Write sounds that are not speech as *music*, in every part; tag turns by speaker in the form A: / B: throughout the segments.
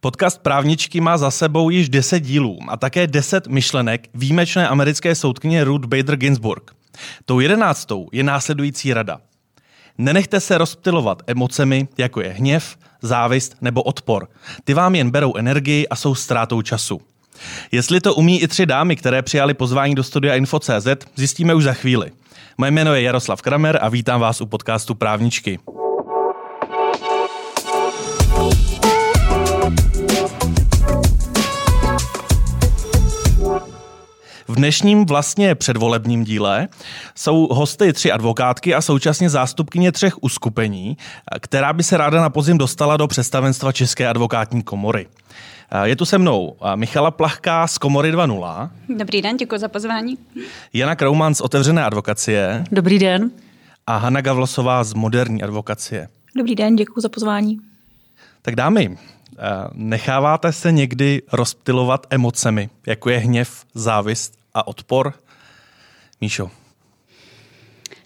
A: Podcast Právničky má za sebou již 10 dílů a také 10 myšlenek výjimečné americké soudkyně Ruth Bader Ginsburg. Tou jedenáctou je následující rada. Nenechte se rozptilovat emocemi, jako je hněv, závist nebo odpor. Ty vám jen berou energii a jsou ztrátou času. Jestli to umí i tři dámy, které přijali pozvání do studia Info.cz, zjistíme už za chvíli. Moje jméno je Jaroslav Kramer a vítám vás u podcastu Právničky. Dnešním vlastně předvolebním díle jsou hosty tři advokátky a současně zástupkyně třech uskupení, která by se ráda na podzim dostala do představenstva České advokátní komory. Je tu se mnou Michala Plachka z Komory 2.0.
B: Dobrý den, děkuji za pozvání.
A: Jana Krauman z Otevřené advokacie.
C: Dobrý den.
A: A Hanna Gavlosová z Moderní advokacie.
D: Dobrý den, děkuji za pozvání.
A: Tak dámy, necháváte se někdy rozptilovat emocemi, jako je hněv, závist a odpor? Míšo.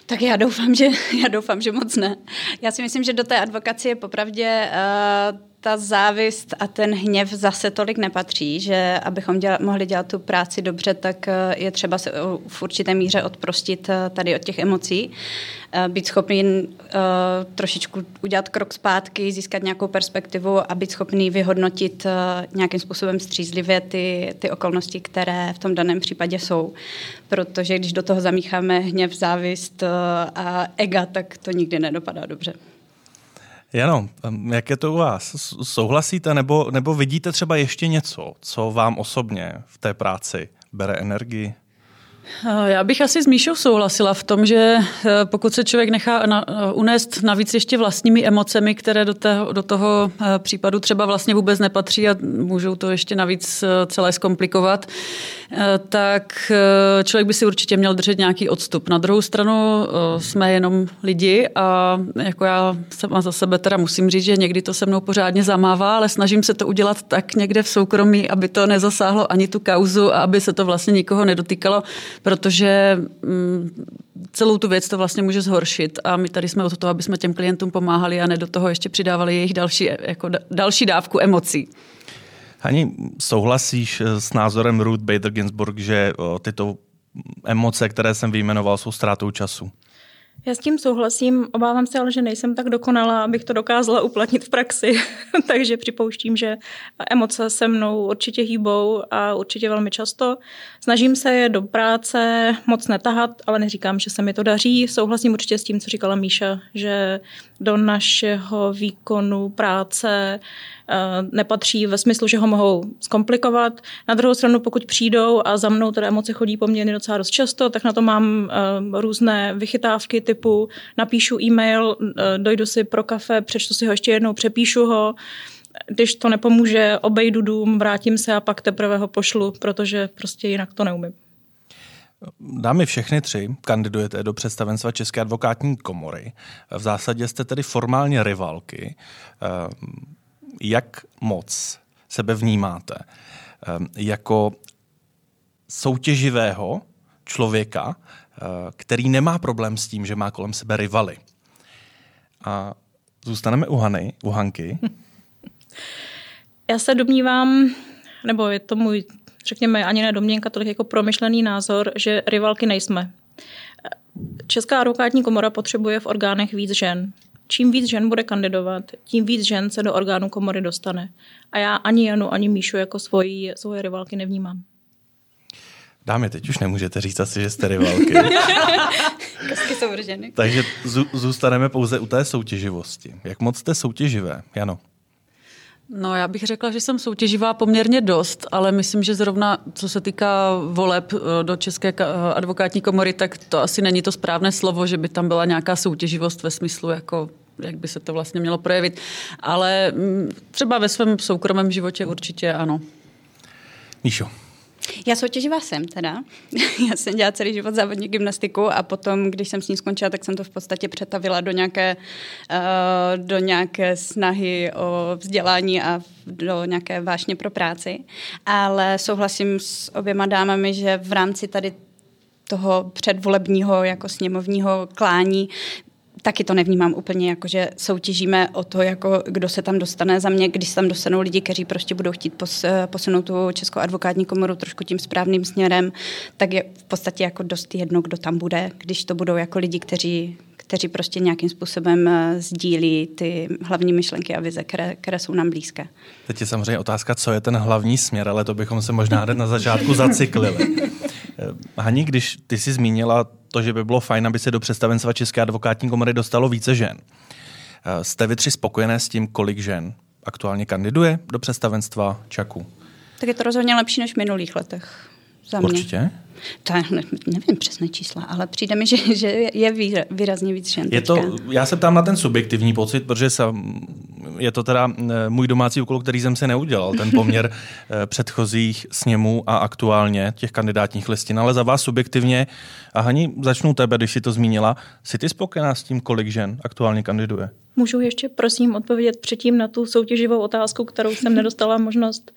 B: Tak já doufám, že, já doufám, že moc ne. Já si myslím, že do té advokacie popravdě uh, ta závist a ten hněv zase tolik nepatří, že abychom děla, mohli dělat tu práci dobře, tak eh, je třeba se v určité míře odprostit eh, tady od těch emocí, eh, být schopný trošičku udělat krok zpátky, získat nějakou perspektivu a být schopný vyhodnotit nějakým způsobem střízlivě ty, ty okolnosti, které v tom daném případě jsou. Protože když do toho zamícháme hněv, závist a ega, tak to nikdy nedopadá dobře.
A: Jano, jak je to u vás? Souhlasíte nebo, nebo vidíte třeba ještě něco, co vám osobně v té práci bere energii?
C: Já bych asi s Míšou souhlasila v tom, že eh, pokud se člověk nechá eh, unést navíc ještě vlastními emocemi, které do, toho, do toho eh, případu třeba vlastně vůbec nepatří a můžou to ještě navíc celé zkomplikovat, tak člověk by si určitě měl držet nějaký odstup. Na druhou stranu jsme jenom lidi a jako já sama za sebe teda musím říct, že někdy to se mnou pořádně zamává, ale snažím se to udělat tak někde v soukromí, aby to nezasáhlo ani tu kauzu a aby se to vlastně nikoho nedotýkalo protože mm, celou tu věc to vlastně může zhoršit a my tady jsme od toho, aby jsme těm klientům pomáhali a ne do toho ještě přidávali jejich další, jako další dávku emocí.
A: Hani, souhlasíš s názorem Ruth Bader Ginsburg, že tyto emoce, které jsem vyjmenoval, jsou ztrátou času?
D: Já s tím souhlasím, obávám se ale, že nejsem tak dokonalá, abych to dokázala uplatnit v praxi, *laughs* takže připouštím, že emoce se mnou určitě hýbou a určitě velmi často. Snažím se je do práce moc netahat, ale neříkám, že se mi to daří. Souhlasím určitě s tím, co říkala Míša, že do našeho výkonu práce eh, nepatří ve smyslu, že ho mohou zkomplikovat. Na druhou stranu, pokud přijdou a za mnou teda emoce chodí poměrně docela dost často, tak na to mám eh, různé vychytávky typu napíšu e-mail, eh, dojdu si pro kafe, přečtu si ho ještě jednou, přepíšu ho, když to nepomůže, obejdu dům, vrátím se a pak teprve ho pošlu, protože prostě jinak to neumím.
A: Dámy všechny tři kandidujete do představenstva České advokátní komory. V zásadě jste tedy formálně rivalky. Ehm, jak moc sebe vnímáte ehm, jako soutěživého člověka, ehm, který nemá problém s tím, že má kolem sebe rivaly? A zůstaneme u Hany, u Hanky. *laughs*
D: Já se domnívám, nebo je to můj řekněme, ani ne domněnka, tolik jako promyšlený názor, že rivalky nejsme. Česká advokátní komora potřebuje v orgánech víc žen. Čím víc žen bude kandidovat, tím víc žen se do orgánu komory dostane. A já ani Janu, ani Míšu jako svoji, svoje rivalky nevnímám.
A: Dámy, teď už nemůžete říct asi, že jste rivalky. *laughs*
B: Kasky jsou vrženy.
A: Takže zůstaneme pouze u té soutěživosti. Jak moc jste soutěživé, Jano?
C: No, já bych řekla, že jsem soutěživá poměrně dost, ale myslím, že zrovna co se týká voleb eh, do České eh, advokátní komory, tak to asi není to správné slovo, že by tam byla nějaká soutěživost ve smyslu jako jak by se to vlastně mělo projevit. Ale mm, třeba ve svém soukromém životě určitě ano.
A: Míšo.
B: Já soutěživá jsem teda. *laughs* Já jsem dělala celý život závodní gymnastiku a potom, když jsem s ní skončila, tak jsem to v podstatě přetavila do nějaké, uh, do nějaké snahy o vzdělání a do nějaké vášně pro práci. Ale souhlasím s oběma dámami, že v rámci tady toho předvolebního jako sněmovního klání taky to nevnímám úplně jako, že soutěžíme o to, jako kdo se tam dostane za mě, když se tam dostanou lidi, kteří prostě budou chtít pos, posunout tu Českou advokátní komoru trošku tím správným směrem, tak je v podstatě jako dost jedno, kdo tam bude, když to budou jako lidi, kteří kteří prostě nějakým způsobem eh, sdílí ty hlavní myšlenky a vize, které, které jsou nám blízké.
A: Teď je samozřejmě otázka, co je ten hlavní směr, ale to bychom se možná hned na začátku *laughs* zacyklili. Eh, Hani, když ty jsi zmínila to, že by bylo fajn, aby se do představenstva České advokátní komory dostalo více žen. Eh, jste vy tři spokojené s tím, kolik žen aktuálně kandiduje do představenstva Čaku?
B: Tak je to rozhodně lepší než v minulých letech. Za mě.
A: Určitě?
B: To je, nevím přesné čísla, ale přijde mi, že, že je výrazně víc žen.
A: Je to, já se ptám na ten subjektivní pocit, protože sam, je to teda eh, můj domácí úkol, který jsem se neudělal, ten poměr *laughs* eh, předchozích sněmů a aktuálně těch kandidátních listin, ale za vás subjektivně, a Hani, začnu tebe, když si to zmínila, jsi ty spokojená s tím, kolik žen aktuálně kandiduje?
D: Můžu ještě prosím odpovědět předtím na tu soutěživou otázku, kterou jsem nedostala možnost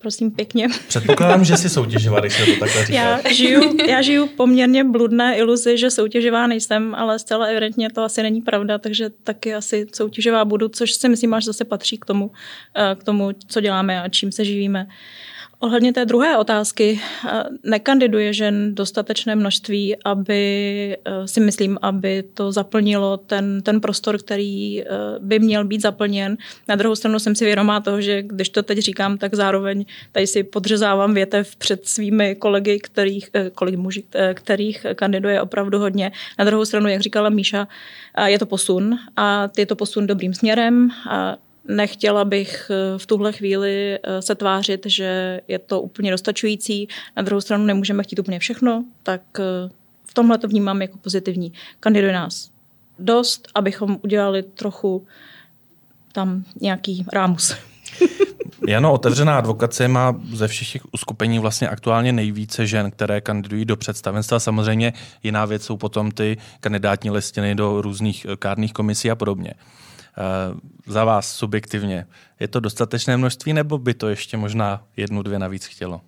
D: prosím pěkně.
A: Předpokládám, že jsi soutěživá, když se to takhle říká.
D: Já žiju, já žiju poměrně bludné iluzi, že soutěživá nejsem, ale zcela evidentně to asi není pravda, takže taky asi soutěživá budu, což si myslím, že zase patří k tomu, eh, k tomu, co děláme a čím se živíme. Ohledně té druhé otázky, eh, nekandiduje žen dostatečné množství, aby eh, si myslím, aby to zaplnilo ten, ten prostor, který eh, by měl být zaplněn. Na druhou stranu jsem si vědomá toho, že když to teď říkám, tak zároveň tady si podřezávám větev před svými kolegy, kterých, kolik muži, kterých kandiduje opravdu hodně. Na druhou stranu, jak říkala Míša, je to posun a je to posun dobrým směrem. A Nechtěla bych eh, v tuhle chvíli eh, se tvářit, že je to úplně dostačující. Na druhou stranu nemůžeme chtít úplně všechno, tak eh, v tomhle to vnímám jako pozitivní. Kandiduje nás dost, abychom udělali trochu tam nějaký rámus. *laughs*
A: Jano, otevřená advokace má ze všech těch uskupení vlastně aktuálně nejvíce žen, které kandidují do představenstva. Samozřejmě jiná věc jsou potom ty kandidátní listiny do různých kárných komisí a podobně. Eh, za vás subjektivně, je to dostatečné množství, nebo by to ještě možná jednu, dvě navíc chtělo?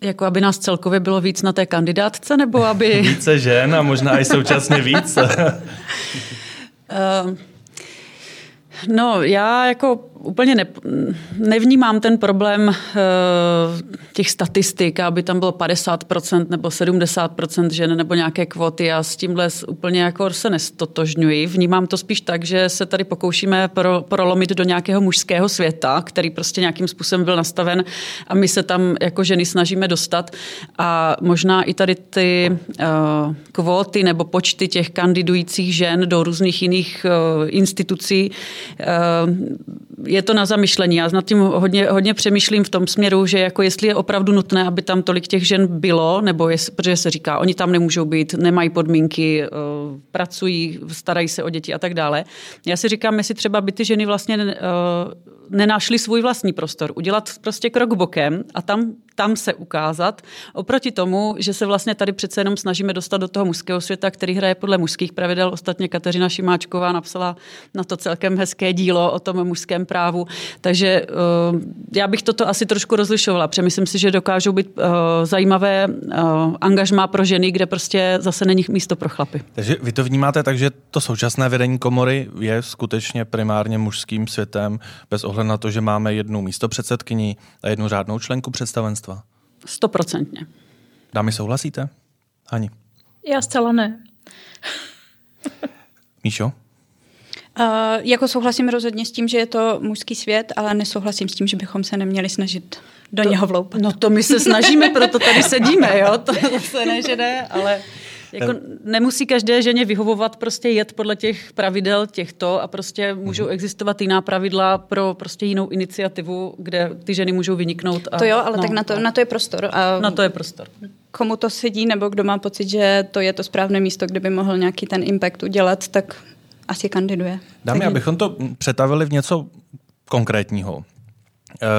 C: Jako aby nás celkově bylo víc na té kandidátce, nebo aby... *laughs*
A: Více žen a možná i současně víc?
C: uh, *laughs* *laughs* no, já jako úplně ne, nevnímám ten problém uh, těch statistik, aby tam bylo 50% nebo 70% žen nebo nějaké kvóty. Já s tímhle úplně jako se nestotožňuji. Vnímám to spíš tak, že se tady pokoušíme pro, prolomit do nějakého mužského světa, který prostě nějakým způsobem byl nastaven a my se tam jako ženy snažíme dostat. A možná i tady ty uh, kvóty nebo počty těch kandidujících žen do různých jiných uh, institucí je to na zamyšlení. Já nad tím hodně, hodně přemýšlím v tom směru, že jako jestli je opravdu nutné, aby tam tolik těch žen bylo, nebo je, protože se říká, oni tam nemůžou být, nemají podmínky, eh, pracují, starají se o děti a tak dále. Já si říkám, jestli třeba by ty ženy vlastně eh, nenašli svůj vlastní prostor, udělat prostě krok bokem a tam, tam se ukázat, oproti tomu, že se vlastně tady přece jenom snažíme dostat do toho mužského světa, který hraje podle mužských pravidel. Ostatně Kateřina Šimáčková napsala na to celkem hezké dílo o tom mužském právu. Takže uh, já bych toto asi trošku rozlišovala. Přemyslím si, že dokážou být uh, zajímavé uh, angažmá pro ženy, kde prostě zase není místo pro chlapy.
A: Takže vy to vnímáte tak, že to současné vedení komory je skutečně primárně mužským světem, bez ohledu na to, že máme jednu místo předsedkyní a jednu řádnou členku představenstva?
C: Stoprocentně.
A: Dámy, souhlasíte? Ani.
D: Já zcela ne.
A: Míšo?
B: Uh, jako souhlasím rozhodně s tím, že je to mužský svět, ale nesouhlasím s tím, že bychom se neměli snažit do to, něho vloupat.
C: No to my se snažíme, proto tady sedíme, jo? To, to se ne, že ne, ale jako nemusí každé ženě vyhovovat prostě jet podle těch pravidel těchto a prostě můžou mhm. existovat jiná pravidla pro prostě jinou iniciativu, kde ty ženy můžou vyniknout. A,
B: to jo, ale no, tak na to, na to je prostor. A
C: na to je prostor.
B: Komu to sedí, nebo kdo má pocit, že to je to správné místo, kde by mohl nějaký ten impact udělat, tak asi kandiduje.
A: Dámy, abychom to přetavili v něco konkrétního.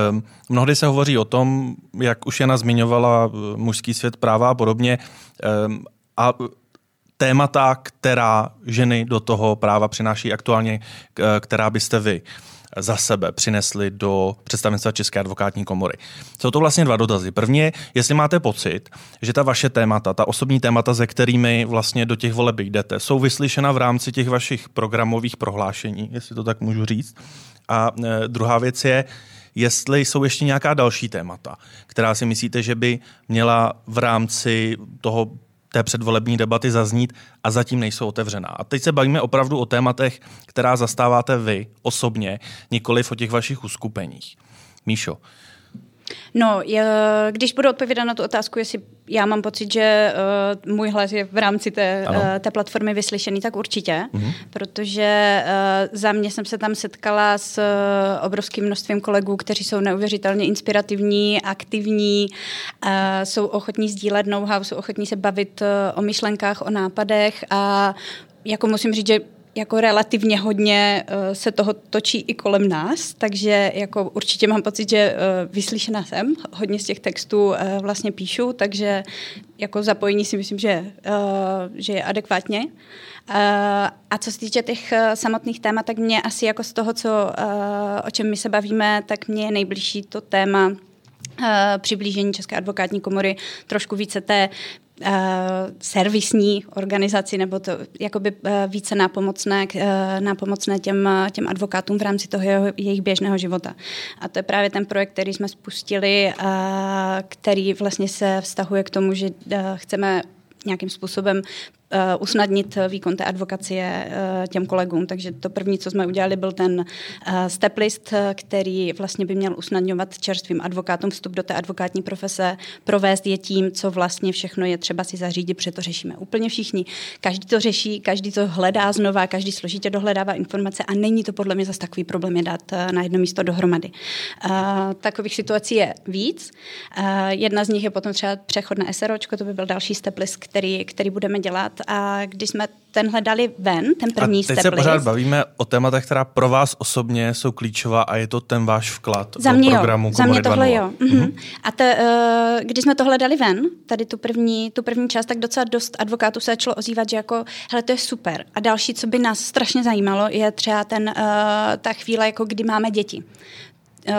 A: Um, mnohdy se hovoří o tom, jak už Jana zmiňovala, mužský svět práva a podobně. A témata, která ženy do toho práva přináší aktuálně, která byste vy. za sebe přinesli do představenstva České advokátní komory. Jsou to vlastně dva dotazy. První je, jestli máte pocit, že ta vaše témata, ta osobní témata, ze kterými vlastně do těch voleb jdete, jsou vyslyšena v rámci těch vašich programových prohlášení, jestli to tak můžu říct. A e, druhá věc je, jestli jsou ještě nějaká další témata, která si myslíte, že by měla v rámci toho té předvolební debaty zaznít a zatím nejsou otevřená. A teď se bavíme opravdu o tématech, která zastáváte vy osobně, nikoli o těch vašich uskupeních. Míšo,
B: No, je, když budu odpovídat na tu otázku, jestli já mám pocit, že uh, můj hlas je v rámci té, uh, té platformy vyslyšený, tak určitě, uh-huh. protože uh, za mě jsem se tam setkala s uh, obrovským množstvím kolegů, kteří jsou neuvěřitelně inspirativní, aktivní, uh, jsou ochotní sdílet know-how, jsou ochotní se bavit uh, o myšlenkách, o nápadech a jako musím říct, že jako relativně hodně uh, se toho točí i kolem nás, takže jako určitě mám pocit, že uh, vyslyšená jsem, hodně z těch textů uh, vlastně píšu, takže jako zapojení si myslím, že, že je adekvátně. A co se týče těch samotných témat, tak mě asi jako z toho, co, o čem my se bavíme, tak mě je nejbližší to téma přiblížení České advokátní komory, trošku více té uh, servisní organizaci nebo to jakoby uh, více nápomocné, uh, nápomocné těm, těm advokátům v rámci toho jeho, jejich běžného života. A to je právě ten projekt, který jsme spustili, který vlastně se vztahuje k tomu, že chceme nějakým způsobem usnadnit výkon té advokacie uh, těm kolegům. Takže to první, co jsme udělali, byl ten uh, step list, který vlastně by měl usnadňovat čerstvým advokátům vstup do té advokátní profese, provést je tím, co vlastně všechno je třeba si zařídit, protože to řešíme úplně všichni. Každý to řeší, každý to hledá znova, každý složitě dohledává informace a není to podle mě zase takový problém je dát na jedno místo dohromady. Takových situací je víc. Jedna z nich je potom třeba přechod na SROčko, to by byl další step list, který, který budeme dělat a když jsme tenhle dali ven, ten první
A: a teď se pořád bavíme o tématech, která pro vás osobně jsou klíčová a je to ten váš vklad
B: za mě
A: do programu
B: jo, Za mě tohle jo. Mm-hmm. A te, uh, když jsme tohle dali ven, tady tu první, tu první část, tak docela dost advokátů se začalo ozývat, že jako, hele, to je super. A další, co by nás strašně zajímalo, je třeba ten, uh, ta chvíle, jako kdy máme děti. Eh,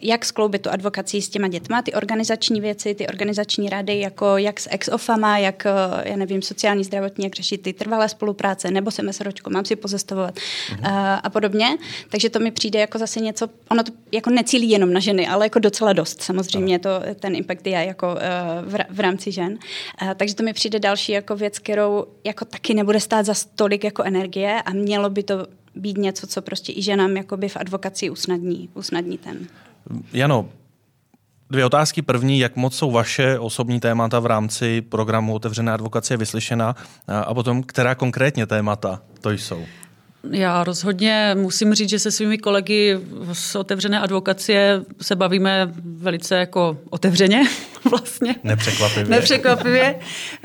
B: jak skloubit tu advokaci s těma dětma, ty organizační věci, ty organizační rady, jako jak s ex-ofama, jak, eh, já nevím, sociální, zdravotní, jak řešit ty trvalé spolupráce, nebo se meseročko, mám si pozastavovat uh-huh. a podobně. Takže to mi přijde jako zase něco, ono to jako necílí jenom na ženy, ale jako docela dost. Samozřejmě to, ten impact je jako v, v rámci žen. Takže to mi přijde další jako věc, kterou jako taky nebude stát za tolik jako energie a mělo by to být něco, co prostě i ženám jakoby v advokaci usnadní, usnadní ten.
A: Jano, Dvě otázky. První, jak moc jsou vaše osobní témata v rámci programu Otevřené advokacie vyslyšena a potom, která konkrétně témata to jsou?
C: Já rozhodně musím říct, že se svými kolegy z otevřené advokacie se bavíme velice jako otevřeně *laughs* vlastně.
A: Nepřekvapivě.
C: Nepřekvapivě.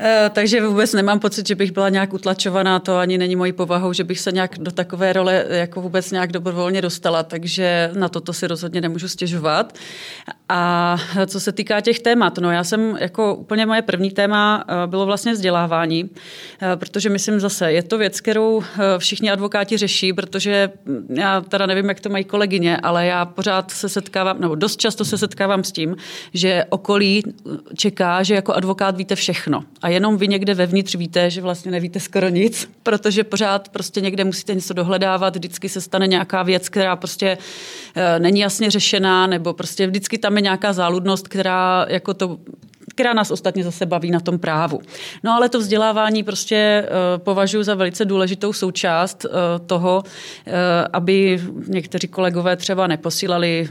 C: Eh, takže vůbec nemám pocit, že bych byla nějak utlačovaná, to ani není mojí povahou, že bych se nějak do takové role jako vůbec nějak dobrovolně dostala, takže na toto si rozhodně nemůžu stěžovat. A co se týká těch témat, no já jsem jako úplně moje první téma eh, bylo vlastně vzdělávání, eh, protože myslím zase, je to věc, kterou všichni advokáti advokáti řeší, protože já teda nevím, jak to mají kolegyně, ale já pořád se setkávám, nebo dost často se setkávám s tím, že okolí čeká, že jako advokát víte všechno. A jenom vy někde vevnitř víte, že vlastně nevíte skoro nic, protože pořád prostě někde musíte něco dohledávat, vždycky se stane nějaká věc, která prostě eh, není jasně řešená, nebo prostě vždycky tam je nějaká záludnost, která jako to která nás ostatně zase baví na tom právu. No ale to vzdělávání prostě uh, považuji za velice důležitou součást uh, toho, uh, aby někteří kolegové třeba neposílali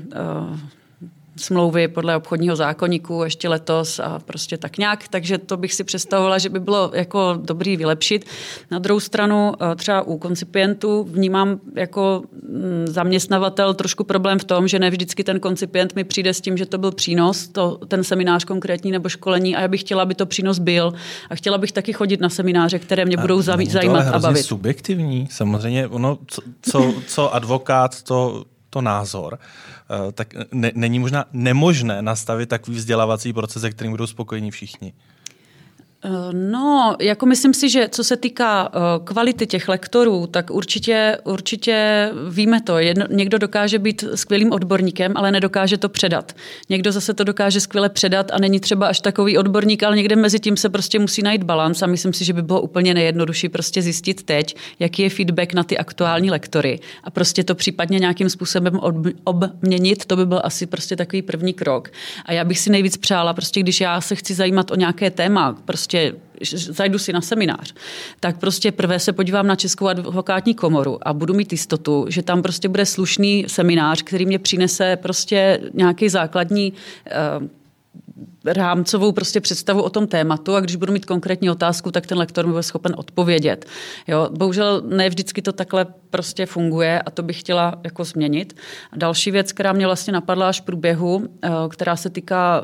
C: smlouvy podle obchodního zákonníku ještě letos a prostě tak nějak, takže to bych si představovala, že by bylo jako dobrý vylepšit. Na druhou stranu eh, třeba u koncipientů vnímám jako mm, zaměstnavatel trošku problém v tom, že ne vždycky ten koncipient mi přijde s tím, že to byl přínos, to, ten seminář konkrétní nebo školení a já bych chtěla, aby to přínos byl a chtěla bych taky chodit na semináře, které mě budou zajímat
A: a
C: bavit.
A: subjektivní, samozřejmě ono, co, co, co advokát, to to názor, tak ne, není možná nemožné nastavit takový vzdělávací proces, se kterým budou spokojení všichni.
C: No, jako myslím si, že co se týká eh, kvality těch lektorů, tak určitě, určitě víme to. Jedno, někdo dokáže být skvělým odborníkem, ale nedokáže to předat. Někdo zase to dokáže skvěle předat a není třeba až takový odborník, ale někde mezi tím se prostě musí najít balans a myslím si, že by bylo úplně nejjednodušší prostě zjistit teď, jaký je feedback na ty aktuální lektory a prostě to případně nějakým způsobem obměnit, to by byl asi prostě takový první krok. A já bych si nejvíc přála, prostě když já se chci zajímat o nějaké téma, prostě prostě zajdu si na seminář, tak prostě prvé se podívám na Českou advokátní komoru a budu mít jistotu, že tam prostě bude slušný seminář, který mě přinese prostě nějaký základní uh, rámcovou prostě představu o tom tématu a když budu mít konkrétní otázku, tak ten lektor mi bude schopen odpovědět. Jo, bohužel ne vždycky to takhle prostě funguje a to bych chtěla jako změnit. A další věc, která mě vlastně napadla až v průběhu, eh, která se týká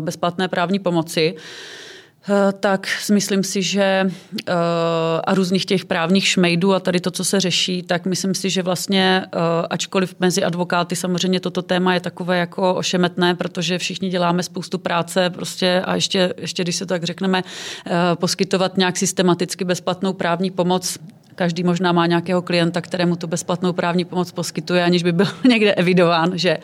C: bezplatné právní pomoci, Eh, tak myslím si, že eh, a různých těch právních šmejdů a tady to, co se řeší, tak myslím si, že vlastně, eh, ačkoliv mezi advokáty samozřejmě toto téma je takové jako ošemetné, protože všichni děláme spoustu práce prostě a ještě, ještě když se tak řekneme, poskytovat nějak systematicky bezplatnou právní pomoc Každý možná má nějakého klienta, kterému tu bezplatnou právní pomoc poskytuje, aniž by byl *laughs* někde evidován. Že?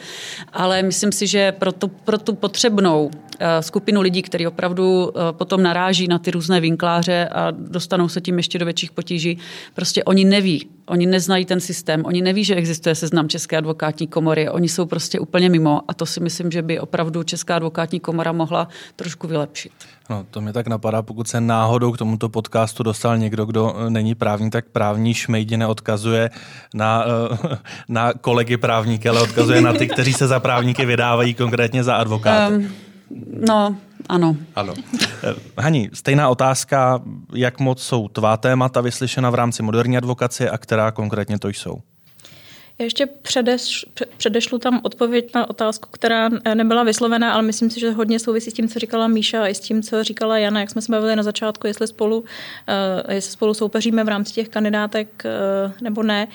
C: Ale myslím si, že pro tu, pro tu potřebnou eh, skupinu lidí, který opravdu eh, potom naráží na ty různé vinkláře a dostanou se tím ještě do větších potíží, prostě oni neví, oni neznají ten systém, oni neví, že existuje seznam České advokátní komory, oni jsou prostě úplně mimo a to si myslím, že by opravdu Česká advokátní komora mohla trošku vylepšit.
A: No, to mě tak napadá, pokud se náhodou k tomuto podcastu dostal někdo, kdo eh, není právník, tak právní šmejdi neodkazuje na, eh, *laughs* na kolegy právníky, ale odkazuje na ty, kteří se za právníky vydávají konkrétně za advokáty. Um,
C: no, ano.
A: Ano. Eh, Hani, stejná otázka, jak moc jsou tvá témata vyslyšena v rámci moderní advokacie a která konkrétně to jsou?
D: Já ještě předeš, předešlu tam odpověď na otázku, která nebyla vyslovená, ale myslím si, že hodně souvisí s tím, co říkala Míša a i s tím, co říkala Jana, jak jsme se bavili na začátku, jestli spolu, uh, jestli spolu soupeříme v rámci těch kandidátek uh, nebo ne.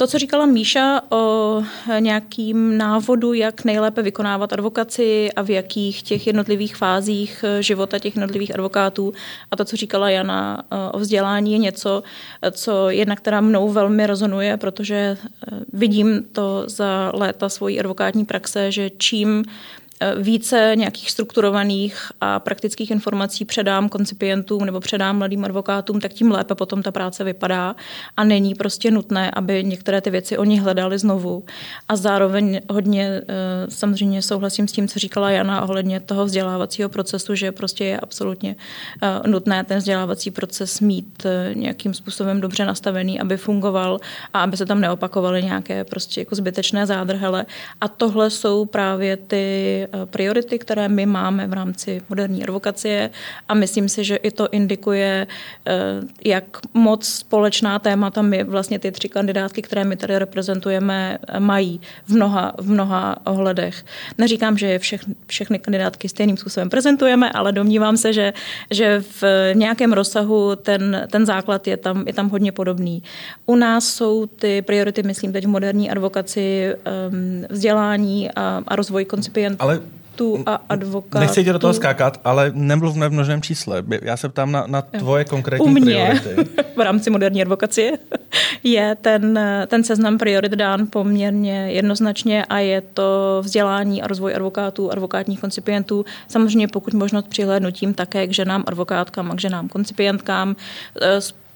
D: To, co říkala Míša o nějakým návodu, jak nejlépe vykonávat advokaci a v jakých těch jednotlivých fázích života těch jednotlivých advokátů a to, co říkala Jana o vzdělání, je něco, co jednak teda mnou velmi rezonuje, protože vidím to za léta svojí advokátní praxe, že čím více nějakých strukturovaných a praktických informací předám koncipientům nebo předám mladým advokátům, tak tím lépe potom ta práce vypadá a není prostě nutné, aby některé ty věci oni hledali znovu. A zároveň hodně eh, samozřejmě souhlasím s tím, co říkala Jana ohledně toho vzdělávacího procesu, že prostě je absolutně eh, nutné ten vzdělávací proces mít eh, nějakým způsobem dobře nastavený, aby fungoval a aby se tam neopakovaly nějaké prostě jako zbytečné zádrhele. A tohle jsou právě ty Eh, priority, které my máme v rámci moderní advokacie a myslím si, že i to indikuje, eh, jak moc společná témata my vlastně ty tři kandidátky, které my tady reprezentujeme, eh, mají v mnoha, v mnoha ohledech. Neříkám, že je všech, všechny kandidátky stejným způsobem prezentujeme, ale domnívám se, že, že v nějakém rozsahu ten, ten základ je tam, je tam hodně podobný. U nás jsou ty priority, myslím teď v moderní advokaci, ehm, vzdělání a, a rozvoj koncipientů.
A: Ale
D: advokátů a advokátů.
A: Nechci tě do toho skákat, ale nemluvme v množném čísle. Já se ptám na, na tvoje konkrétní
D: U mě,
A: priority. *laughs*
D: v rámci moderní advokacie *laughs* je ten, ten seznam priorit dán poměrně jednoznačně a je to vzdělání a rozvoj advokátů, advokátních koncipientů. Samozřejmě pokud možno přihlédnutím také k ženám advokátkám a k ženám koncipientkám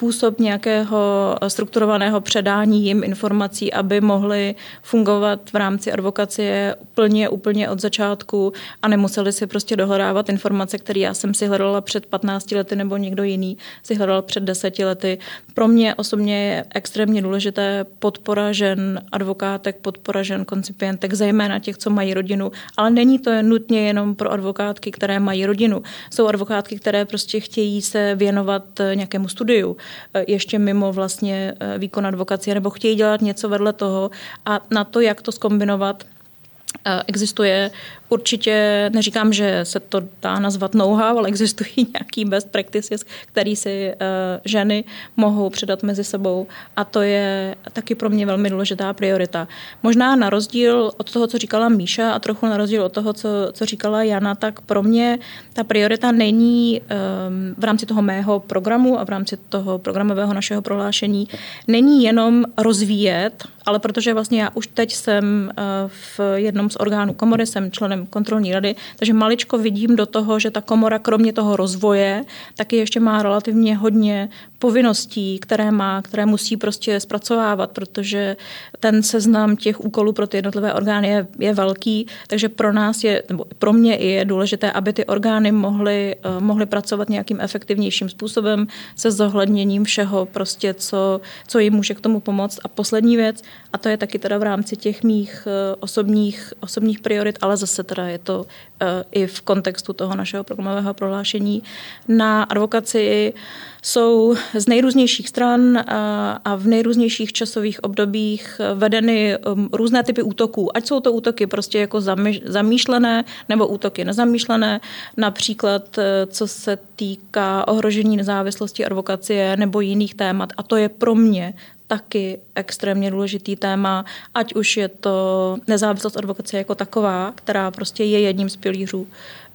D: způsob nějakého strukturovaného předání jim informací, aby mohli fungovat v rámci advokacie úplně, úplně od začátku a nemuseli si prostě dohledávat informace, které já jsem si hledala před 15 lety nebo někdo jiný si hledal před 10 lety. Pro mě osobně je extrémně důležité podpora žen advokátek, podpora žen koncipientek, zejména těch, co mají rodinu, ale není to nutně jenom pro advokátky, které mají rodinu. Jsou advokátky, které prostě chtějí se věnovat nějakému studiu, Eh, ještě mimo vlastně eh, výkon advokacie nebo chtějí dělat něco vedle toho a na to, jak to skombinovat, Existuje určitě, neříkám, že se to dá nazvat know-how, ale existují *laughs* nějaký best practices, který si uh, ženy mohou předat mezi sebou a to je taky pro mě velmi důležitá priorita. Možná na rozdíl od toho, co říkala Míša a trochu na rozdíl od toho, co, co říkala Jana, tak pro mě ta priorita není um, v rámci toho mého programu a v rámci toho programového našeho prohlášení, není jenom rozvíjet, ale protože vlastně já už teď jsem uh, v jednom z orgánů komory, jsem členem kontrolní rady, takže maličko vidím do toho, že ta komora kromě toho rozvoje taky ještě má relativně hodně povinností, které má, které musí prostě zpracovávat, protože ten seznam těch úkolů pro ty jednotlivé orgány je, je velký, takže pro nás je, nebo pro mě je důležité, aby ty orgány mohly, uh, mohly pracovat nějakým efektivnějším způsobem se zohledněním všeho, prostě co, co jim může k tomu pomoct. A poslední věc, a to je taky teda v rámci těch mých uh, osobních, osobních priorit, ale zase teda je to uh, i v kontextu toho našeho programového prohlášení na advokaci jsou z nejrůznějších stran a v nejrůznějších časových obdobích vedeny různé typy útoků. Ať jsou to útoky prostě jako zamýšlené nebo útoky nezamýšlené, například eh, co se týká ohrožení nezávislosti advokacie nebo jiných témat. A to je pro mě taky extrémně důležitý téma, ať už je to nezávislost advokace jako taková, která prostě je jedním z pilířů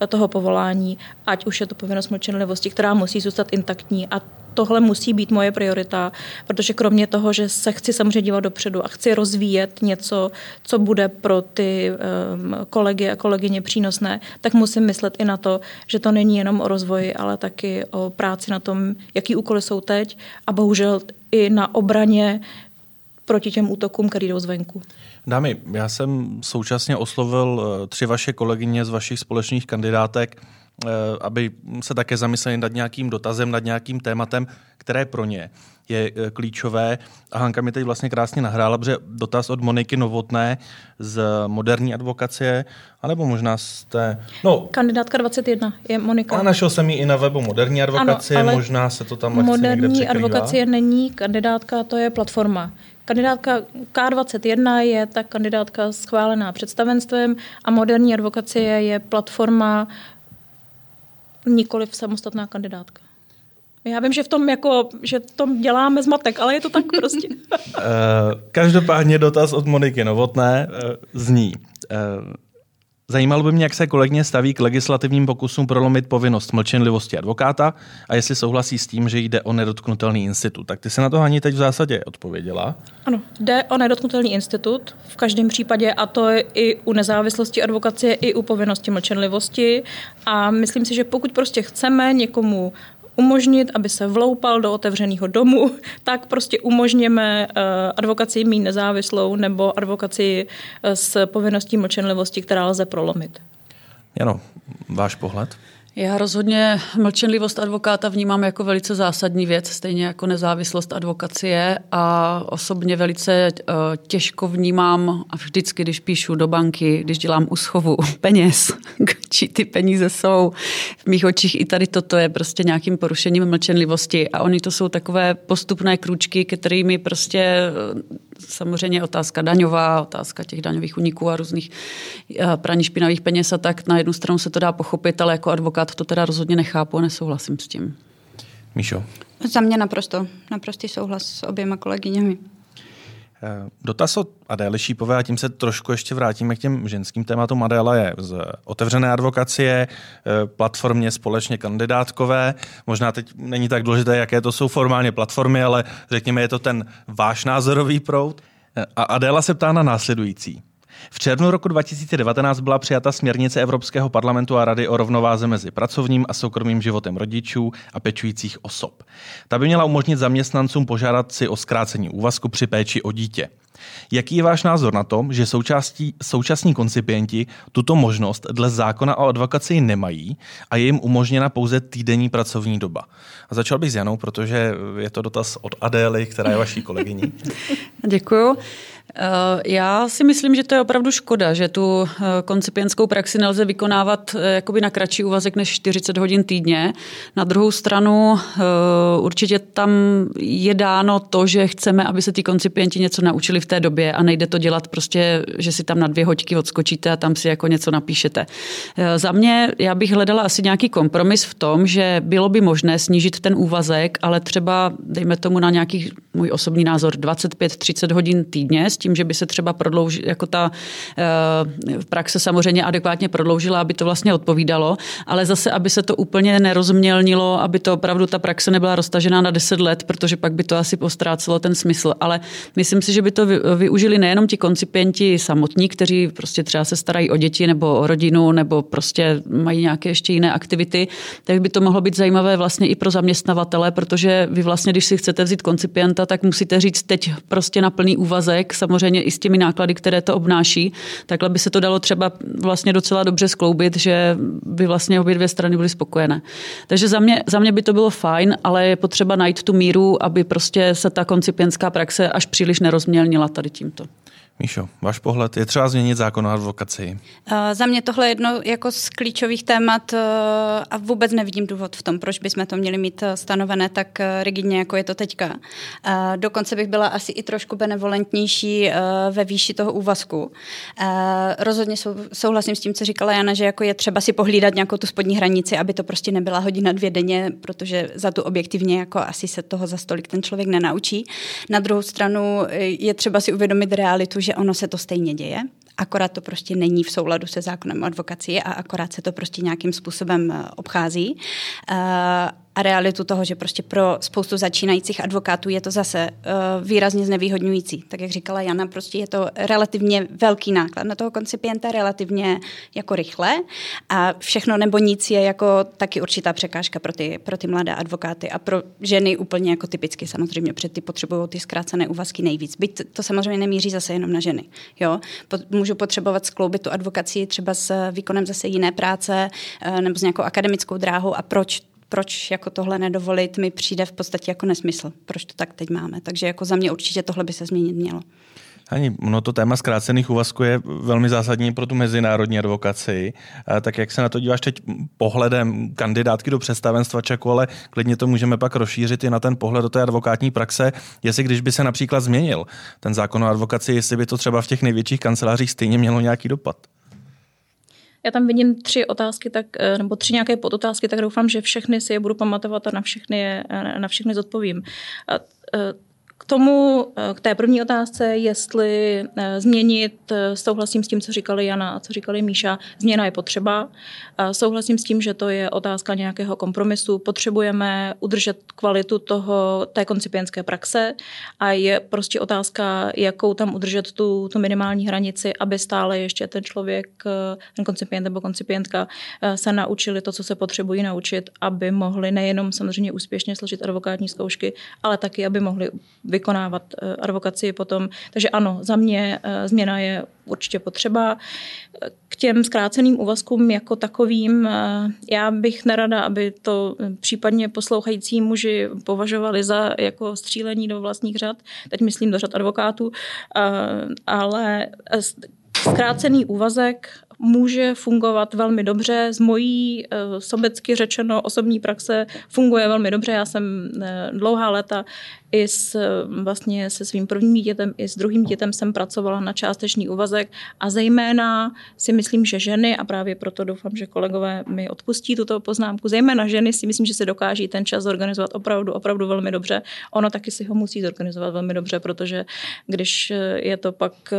D: toho povolání, ať už je to povinnost mlčenlivosti, která musí zůstat intaktní. A tohle musí být moje priorita, protože kromě toho, že se chci samozřejmě dívat dopředu a chci rozvíjet něco, co bude pro ty um, kolegy a kolegyně přínosné, tak musím myslet i na to, že to není jenom o rozvoji, ale taky o práci na tom, jaký úkoly jsou teď. A bohužel i na obraně proti těm útokům, který jdou zvenku.
A: Dámy, já jsem současně oslovil eh, tři vaše kolegyně z vašich společných kandidátek, eh, aby se také zamysleli nad nějakým dotazem, nad nějakým tématem, které pro ně je eh, klíčové. A Hanka mi teď vlastně krásně nahrála, protože dotaz od Moniky Novotné z moderní advokacie, anebo možná jste...
D: No, Kandidátka 21 je Monika.
A: A našel jsem ji i na webu moderní advokacie, ano, možná se to tam
D: Moderní advokacie není kandidátka, to je platforma. Kandidátka K21 je ta kandidátka schválená představenstvem a moderní advokacie je platforma nikoli samostatná kandidátka. Já vím, že v tom jako, že v tom děláme zmatek, ale je to tak prostě. *laughs*
A: Eh, každopádně dotaz od Moniky Novotné eh, zní. Zajímalo by mě, jak se kolegyně staví k legislativním pokusům prolomit povinnost mlčenlivosti advokáta a jestli souhlasí s tím, že jde o nedotknutelný institut. Tak ty se na to ani teď v zásadě odpověděla.
D: Ano, jde o nedotknutelný institut v každém případě a to je i u nezávislosti advokacie, i u povinnosti mlčenlivosti. A myslím si, že pokud prostě chceme někomu umožnit, aby se vloupal do otevřeného domu, *laughs* tak prostě umožněme eh, advokaci mít nezávislou nebo advokaci eh, s povinností mlčenlivosti, která lze prolomit.
A: Jano, váš pohled?
C: Já rozhodně mlčenlivost advokáta vnímám jako velice zásadní věc, stejně jako nezávislost advokacie a osobně velice eh, těžko vnímám a vždycky, když píšu do banky, když dělám uschovu peněz, *laughs* či ty peníze jsou v mých očích i tady toto je prostě nějakým porušením mlčenlivosti a oni to jsou takové postupné krůčky, kterými prostě samozřejmě otázka daňová, otázka těch daňových uniků a různých eh, praní špinavých peněz a tak na jednu stranu se to dá pochopit, ale jako advokát to teda rozhodně nechápu a nesouhlasím s tím.
A: Míšo.
B: Za mě naprosto, naprostý souhlas s oběma kolegyněmi.
A: Eh, dotaz od Adély Šípové a tím se trošku ještě vrátíme k těm ženským tématům. Adéla je z otevřené advokacie, eh, platformě společně kandidátkové. Možná teď není tak důležité, jaké to jsou formálně platformy, ale řekněme, je to ten váš názorový proud. Eh, a Adéla se ptá na následující. V červnu roku 2019 byla přijata směrnice Evropského parlamentu a Rady o rovnováze mezi pracovním a soukromým životem rodičů a pečujících osob. Ta by měla umožnit zaměstnancům požádat si o zkrácení úvazku při péči o dítě. Jaký je váš názor na to, že součástí, současní koncipienti tuto možnost dle zákona o advokaci nemají a je jim umožněna pouze týdenní pracovní doba? A začal bych s Janou, protože je to dotaz od Adély, která je vaší kolegyní. *laughs*
C: Děkuju. Eh, já si myslím, že to je opravdu škoda, že tu eh, koncipientskou praxi nelze vykonávat eh, jakoby na kratší úvazek než 40 hodin týdně. Na druhou stranu určitě tam je dáno to, že chceme, aby se ty koncipienti něco naučili v té době a nejde to dělat prostě, že si tam na dvě hoďky odskočíte a tam si jako něco napíšete. Za mě já bych hledala asi nějaký kompromis v tom, že bylo by možné snížit ten úvazek, ale třeba dejme tomu na nějaký můj osobní názor 25-30 hodin týdně s tím, že by se třeba prodloužila, jako ta uh, praxe samozřejmě adekvátně prodloužila, aby to vlastně odpovídalo, ale zase, aby se to úplně nerozmělnilo, aby to opravdu ta praxe nebyla roztažená na 10 let, protože pak by to asi postrácelo ten smysl. Ale myslím si, že by to využili nejenom ti koncipienti samotní, kteří prostě třeba se starají o děti nebo o rodinu nebo prostě mají nějaké ještě jiné aktivity, tak by to mohlo být zajímavé vlastně i pro zaměstnavatele, protože vy vlastně, když si chcete vzít koncipienta, tak musíte říct teď prostě na plný úvazek, samozřejmě i s těmi náklady, které to obnáší. Takhle by se to dalo třeba vlastně docela dobře skloubit, že by vlastně obě dvě strany byly spokojené. Takže za mě, za mě by to bylo fajn, ale je potřeba najít tu míru, aby prostě se ta koncipientská praxe až příliš nerozmělnila tady tímto.
A: Míšo, váš pohled, je třeba změnit zákon o advokaci?
B: Uh, za mě tohle je jedno jako z klíčových témat uh, a vůbec nevidím důvod v tom, proč bychom to měli mít uh, stanovené tak rigidně, jako je to teďka. Dokonce bych byla asi i trošku benevolentnější ve výši toho úvazku. Rozhodně sou, souhlasím s tím, co říkala Jana, že jako je třeba si pohlídat nějakou tu spodní hranici, aby to prostě nebyla hodina dvě denně, protože za tu objektivně jako asi se toho za stolik ten člověk nenaučí. Na druhou stranu je třeba si uvědomit realitu, že ono se to stejně děje, akorát to prostě není v souladu se zákonem o advokaci a akorát se to prostě nějakým způsobem eh, obchází. Uh, a realitu toho, že prostě pro spoustu začínajících advokátů je to zase uh, výrazně znevýhodňující. Tak jak říkala Jana, prostě je to relativně velký náklad na toho koncipienta, relativně jako rychle a všechno nebo nic je jako taky určitá překážka pro ty, pro ty mladé advokáty a pro ženy úplně jako typicky samozřejmě, protože ty potřebují ty zkrácené úvazky nejvíc. Byť to samozřejmě nemíří zase jenom na ženy. Jo? Můžu potřebovat skloubit tu advokaci třeba s výkonem zase jiné práce uh, nebo s nějakou akademickou dráhou a proč proč jako tohle nedovolit, mi přijde v podstatě jako nesmysl. Proč to tak teď máme. Takže jako za mě určitě tohle by se změnit mělo.
A: Ani, no to téma zkrácených úvazků je velmi zásadní pro tu mezinárodní advokaci. Tak jak se na to díváš teď pohledem kandidátky do představenstva Čeku, ale klidně to můžeme pak rozšířit i na ten pohled do té advokátní praxe, jestli když by se například změnil ten zákon o advokaci, jestli by to třeba v těch největších kancelářích stejně mělo nějaký dopad.
D: Já tam vidím tři otázky, tak, eh, nebo tři nějaké podotázky, tak doufám, že všechny si je budu pamatovat a na všechny, je, na všechny zodpovím. A, eh, tomu, eh, k té první otázce, jestli eh, změnit, eh, souhlasím s tím, co říkali Jana a co říkali Míša, změna je potřeba. Souhlasím s tím, že to je otázka nějakého kompromisu. Potřebujeme udržet kvalitu toho, té koncipientské praxe a je prostě otázka, jakou tam udržet tu, tu minimální hranici, aby stále ještě ten člověk, ten koncipient nebo koncipientka se naučili to, co se potřebují naučit, aby mohli nejenom samozřejmě úspěšně složit advokátní zkoušky, ale taky, aby mohli vykonávat eh, advokaci potom. Takže ano, za mě eh, změna je určitě potřeba. K těm zkráceným úvazkům jako takovým, eh, já bych nerada, aby to případně poslouchající muži považovali za jako střílení do vlastních řad, teď myslím do řad advokátů, ale zkrácený úvazek může fungovat velmi dobře. Z mojí sobecky řečeno osobní praxe funguje velmi dobře. Já jsem dlouhá léta i s, vlastně se svým prvním dítětem, i s druhým dítětem jsem pracovala na částečný úvazek a zejména si myslím, že ženy, a právě proto doufám, že kolegové mi odpustí tuto poznámku, zejména ženy si myslím, že se dokáží ten čas zorganizovat opravdu, opravdu velmi dobře. Ono taky si ho musí zorganizovat velmi dobře, protože když je to pak eh,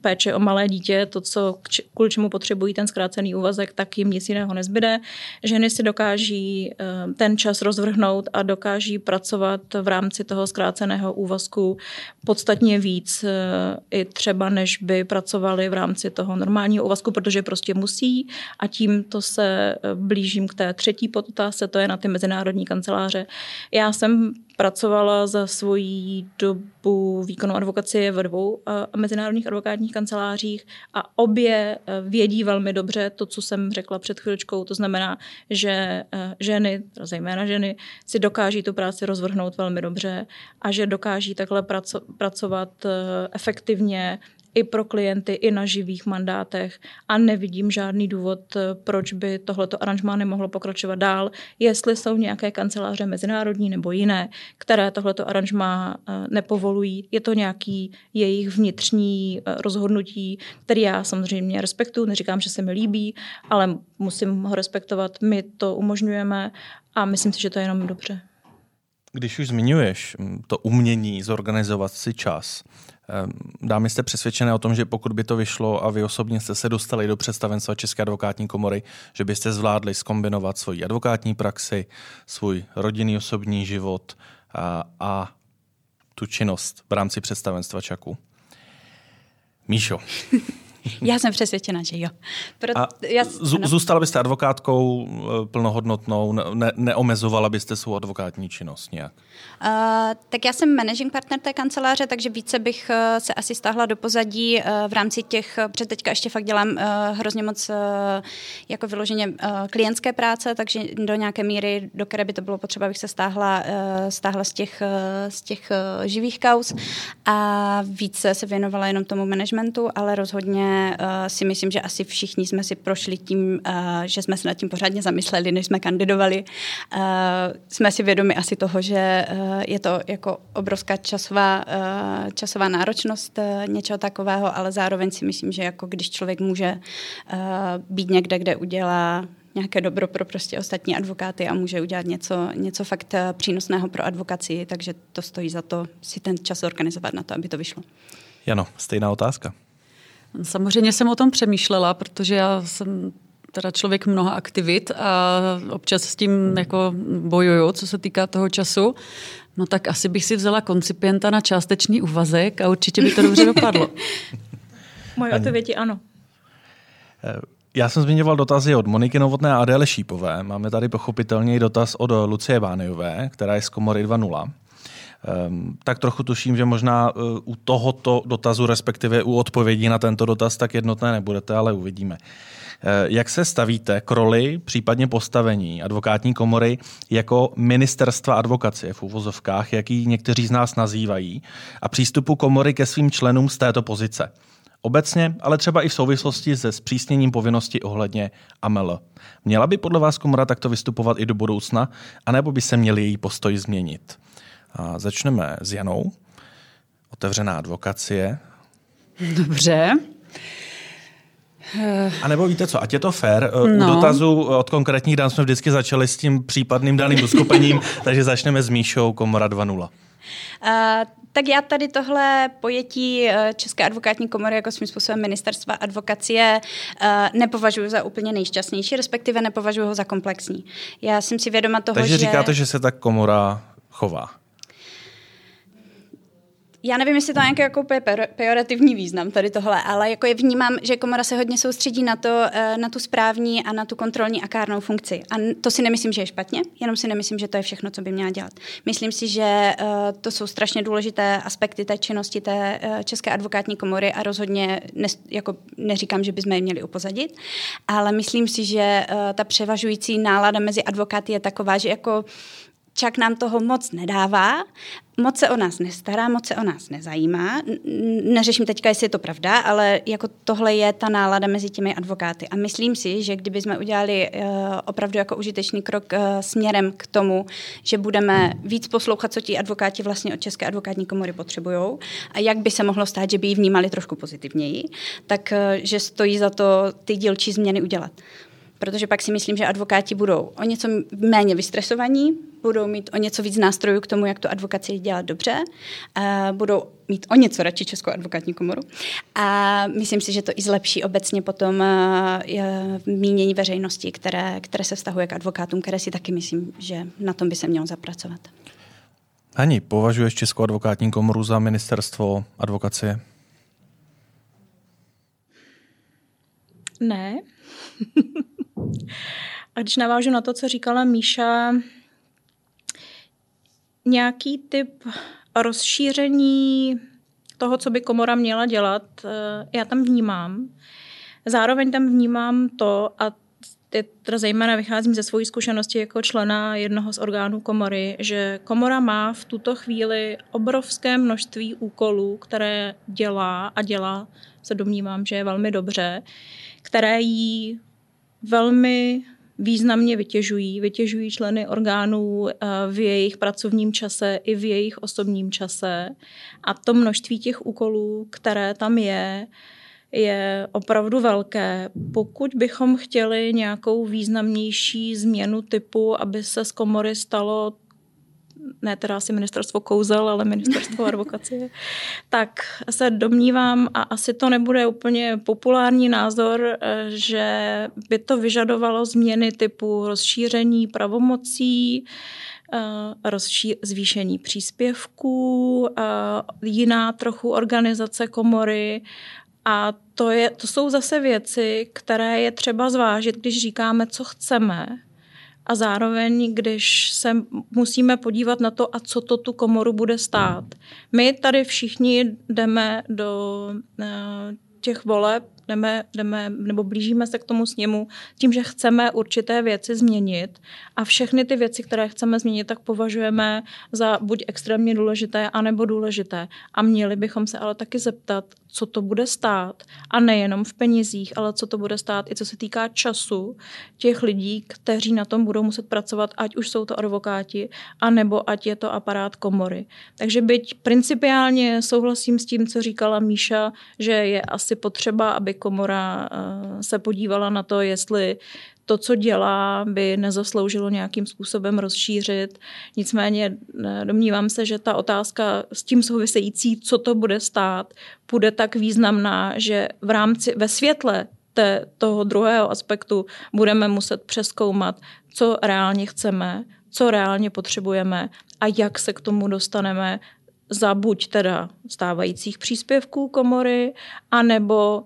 D: péče o malé dítě, to, co, kvůli čemu potřebují ten zkrácený úvazek, tak jim nic jiného nezbyde. Ženy si dokáží eh, ten čas rozvrhnout a dokáží pracovat v rámci toho toho zkráceného úvazku podstatně víc eh, i třeba, než by pracovali v rámci toho normálního úvazku, protože prostě musí a tímto se eh, blížím k té třetí podotázce, to je na ty mezinárodní kanceláře. Já jsem pracovala za svoji dobu výkonu advokacie ve dvou mezinárodních advokátních kancelářích a obě vědí velmi dobře to, co jsem řekla před chvíličkou. To znamená, že ženy, zejména ženy, si dokáží tu práci rozvrhnout velmi dobře a že dokáží takhle pracovat efektivně i pro klienty, i na živých mandátech a nevidím žádný důvod, eh, proč by tohleto aranžmá nemohlo pokračovat dál, jestli jsou nějaké kanceláře mezinárodní nebo jiné, které tohleto aranžmá eh, nepovolují. Je to nějaký jejich vnitřní eh, rozhodnutí, který já samozřejmě respektuju, neříkám, že se mi líbí, ale musím ho respektovat, my to umožňujeme a myslím si, že to je jenom dobře.
A: Když už zmiňuješ mm, to umění zorganizovat si čas, dámy jste přesvědčené o tom, že pokud by to vyšlo a vy osobně jste se dostali do představenstva České advokátní komory, že byste zvládli skombinovat svoji advokátní praxi, svůj rodinný osobní život a, a tu činnost v rámci představenstva Čaku? Míšo. *laughs* *laughs*
B: Já jsem přesvědčena, že jo.
A: Pro, a já, zůstala byste advokátkou eh, plnohodnotnou, ne, neomezovala byste svou advokátní činnost nějak? Uh,
B: tak já jsem managing partner té kanceláře, takže více bych uh, se asi stáhla do pozadí uh, v rámci těch, před teďka ještě fakt dělám uh, hrozně moc uh, jako vyloženě uh, klientské práce, takže do nějaké míry, do které by to bylo potřeba, bych se stáhla, uh, stáhla z těch, uh, z těch uh, živých kaus a více se věnovala jenom tomu managementu, ale rozhodně uh, si myslím, že asi všichni jsme si prošli tím, uh, že jsme se nad tím pořádně zamysleli, než jsme kandidovali. Uh, jsme si vědomi asi toho, že je to jako obrovská časová, časová náročnost něčeho takového, ale zároveň si myslím, že jako když člověk může být někde, kde udělá nějaké dobro pro prostě ostatní advokáty a může udělat něco, něco fakt přínosného pro advokaci, takže to stojí za to si ten čas organizovat na to, aby to vyšlo.
A: Jano, stejná otázka.
C: Samozřejmě jsem o tom přemýšlela, protože já jsem teda člověk mnoha aktivit a občas s tím jako bojuju, co se týká toho času. No tak asi bych si vzala koncipienta na částečný úvazek a určitě by to dobře dopadlo. *laughs*
D: Moje odpověď je ano.
A: Eh, já jsem zmiňoval dotazy od Moniky Novotné a Adéle Šípové. Máme tady pochopitelně i dotaz od Lucie Vánejové, která je z Komory 2.0. Um, tak trochu tuším, že možná uh, u tohoto dotazu, respektive u odpovědí na tento dotaz, tak jednotné nebudete, ale uvidíme. Uh, jak se stavíte k roli, případně postavení advokátní komory jako ministerstva advokacie v úvozovkách, jaký někteří z nás nazývají, a přístupu komory ke svým členům z této pozice? Obecně, ale třeba i v souvislosti se zpřísněním povinnosti ohledně AML. Měla by podle vás komora takto vystupovat i do budoucna, anebo by se měli její postoj změnit? A začneme s Janou. Otevřená advokacie.
C: Dobře.
A: A nebo víte co, ať je to fair, no. u dotazu od konkrétních dán jsme vždycky začali s tím případným daným uskupením, *laughs* takže začneme s Míšou Komora 2.0.
B: Uh, tak já tady tohle pojetí České advokátní komory jako svým způsobem ministerstva advokacie uh, nepovažuji za úplně nejšťastnější, respektive nepovažuji ho za komplexní. Já jsem si vědoma toho,
A: Takže že... Takže říkáte, že se tak komora chová.
B: Já nevím, jestli to má nějaký jako pejorativní význam tady tohle, ale jako je vnímám, že komora se hodně soustředí na to, eh, na tu správní a na tu kontrolní a kárnou funkci. A to si nemyslím, že je špatně, jenom si nemyslím, že to je všechno, co by měla dělat. Myslím si, že eh, to jsou strašně důležité aspekty té činnosti té eh, České advokátní komory a rozhodně ne, jako neříkám, že bychom je měli upozadit, ale myslím si, že ta převažující nálada mezi advokáty je taková, že jako Čak nám toho moc nedává, moc se o nás nestará, moc se o nás nezajímá. Neřeším teďka, jestli je to pravda, ale jako tohle je ta nálada mezi těmi advokáty. A myslím si, že kdyby jsme udělali uh, opravdu jako užitečný krok uh, směrem k tomu, že budeme víc poslouchat, co ti advokáti vlastně od České advokátní komory potřebují a jak by se mohlo stát, že by ji vnímali trošku pozitivněji, tak uh, že stojí za to ty dílčí změny udělat protože pak si myslím, že advokáti budou o něco méně vystresovaní, budou mít o něco víc nástrojů k tomu, jak tu advokaci dělat dobře, a budou mít o něco radši Českou advokátní komoru. A myslím si, že to i zlepší obecně potom mínění veřejnosti, které, které se vztahuje k advokátům, které si taky myslím, že na tom by se mělo zapracovat.
A: Ani, považuješ Českou advokátní komoru za ministerstvo advokacie?
D: Ne. *laughs* A když navážu na to, co říkala Míša, nějaký typ rozšíření toho, co by komora měla dělat, eh, já tam vnímám. Zároveň tam vnímám to, a teda zejména vycházím ze své zkušenosti jako člena jednoho z orgánů komory, že komora má v tuto chvíli obrovské množství úkolů, které dělá a dělá, se domnívám, že je velmi dobře, které jí velmi významně vytěžují. Vytěžují členy orgánů eh, v jejich pracovním čase i v jejich osobním čase. A to množství těch úkolů, které tam je, je opravdu velké. Pokud bychom chtěli nějakou významnější změnu typu, aby se z komory stalo ne teda asi ministerstvo kouzel, ale ministerstvo advokacie, tak se domnívám, a asi to nebude úplně populární názor, že by to vyžadovalo změny typu rozšíření pravomocí, eh, zvýšení příspěvků, eh, jiná trochu organizace komory. A to, je, to jsou zase věci, které je třeba zvážit, když říkáme, co chceme a zároveň, když se musíme podívat na to, a co to tu komoru bude stát. My tady všichni jdeme do uh, těch voleb jdeme, jdeme, nebo blížíme se k tomu sněmu tím, že chceme určité věci změnit a všechny ty věci, které chceme změnit, tak považujeme za buď extrémně důležité, anebo důležité. A měli bychom se ale taky zeptat, co to bude stát a nejenom v penězích, ale co to bude stát i co se týká času těch lidí, kteří na tom budou muset pracovat, ať už jsou to advokáti, anebo ať je to aparát komory. Takže byť principiálně souhlasím s tím, co říkala Míša, že je asi potřeba, aby komora eh, se podívala na to, jestli to, co dělá, by nezasloužilo nějakým způsobem rozšířit. Nicméně eh, domnívám se, že ta otázka s tím související, co to bude stát, bude tak významná, že v rámci, ve světle té, toho druhého aspektu budeme muset přeskoumat, co reálně chceme, co reálně potřebujeme a jak se k tomu dostaneme za buď teda stávajících příspěvků komory, anebo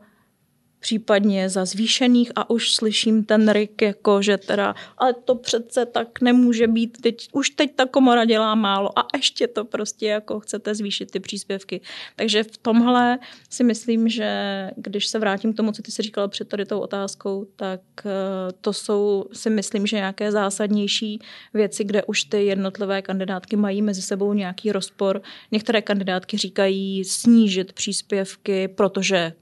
D: případně za zvýšených a už slyším ten rik, jako že teda, ale to přece tak nemůže být, teď, už teď ta komora dělá málo a ještě to prostě jako chcete zvýšit ty příspěvky. Takže v tomhle si myslím, že když se vrátím k tomu, co ty jsi říkala před tady tou otázkou, tak eh, to jsou si myslím, že nějaké zásadnější věci, kde už ty jednotlivé kandidátky mají mezi sebou nějaký rozpor. Některé kandidátky říkají snížit příspěvky, protože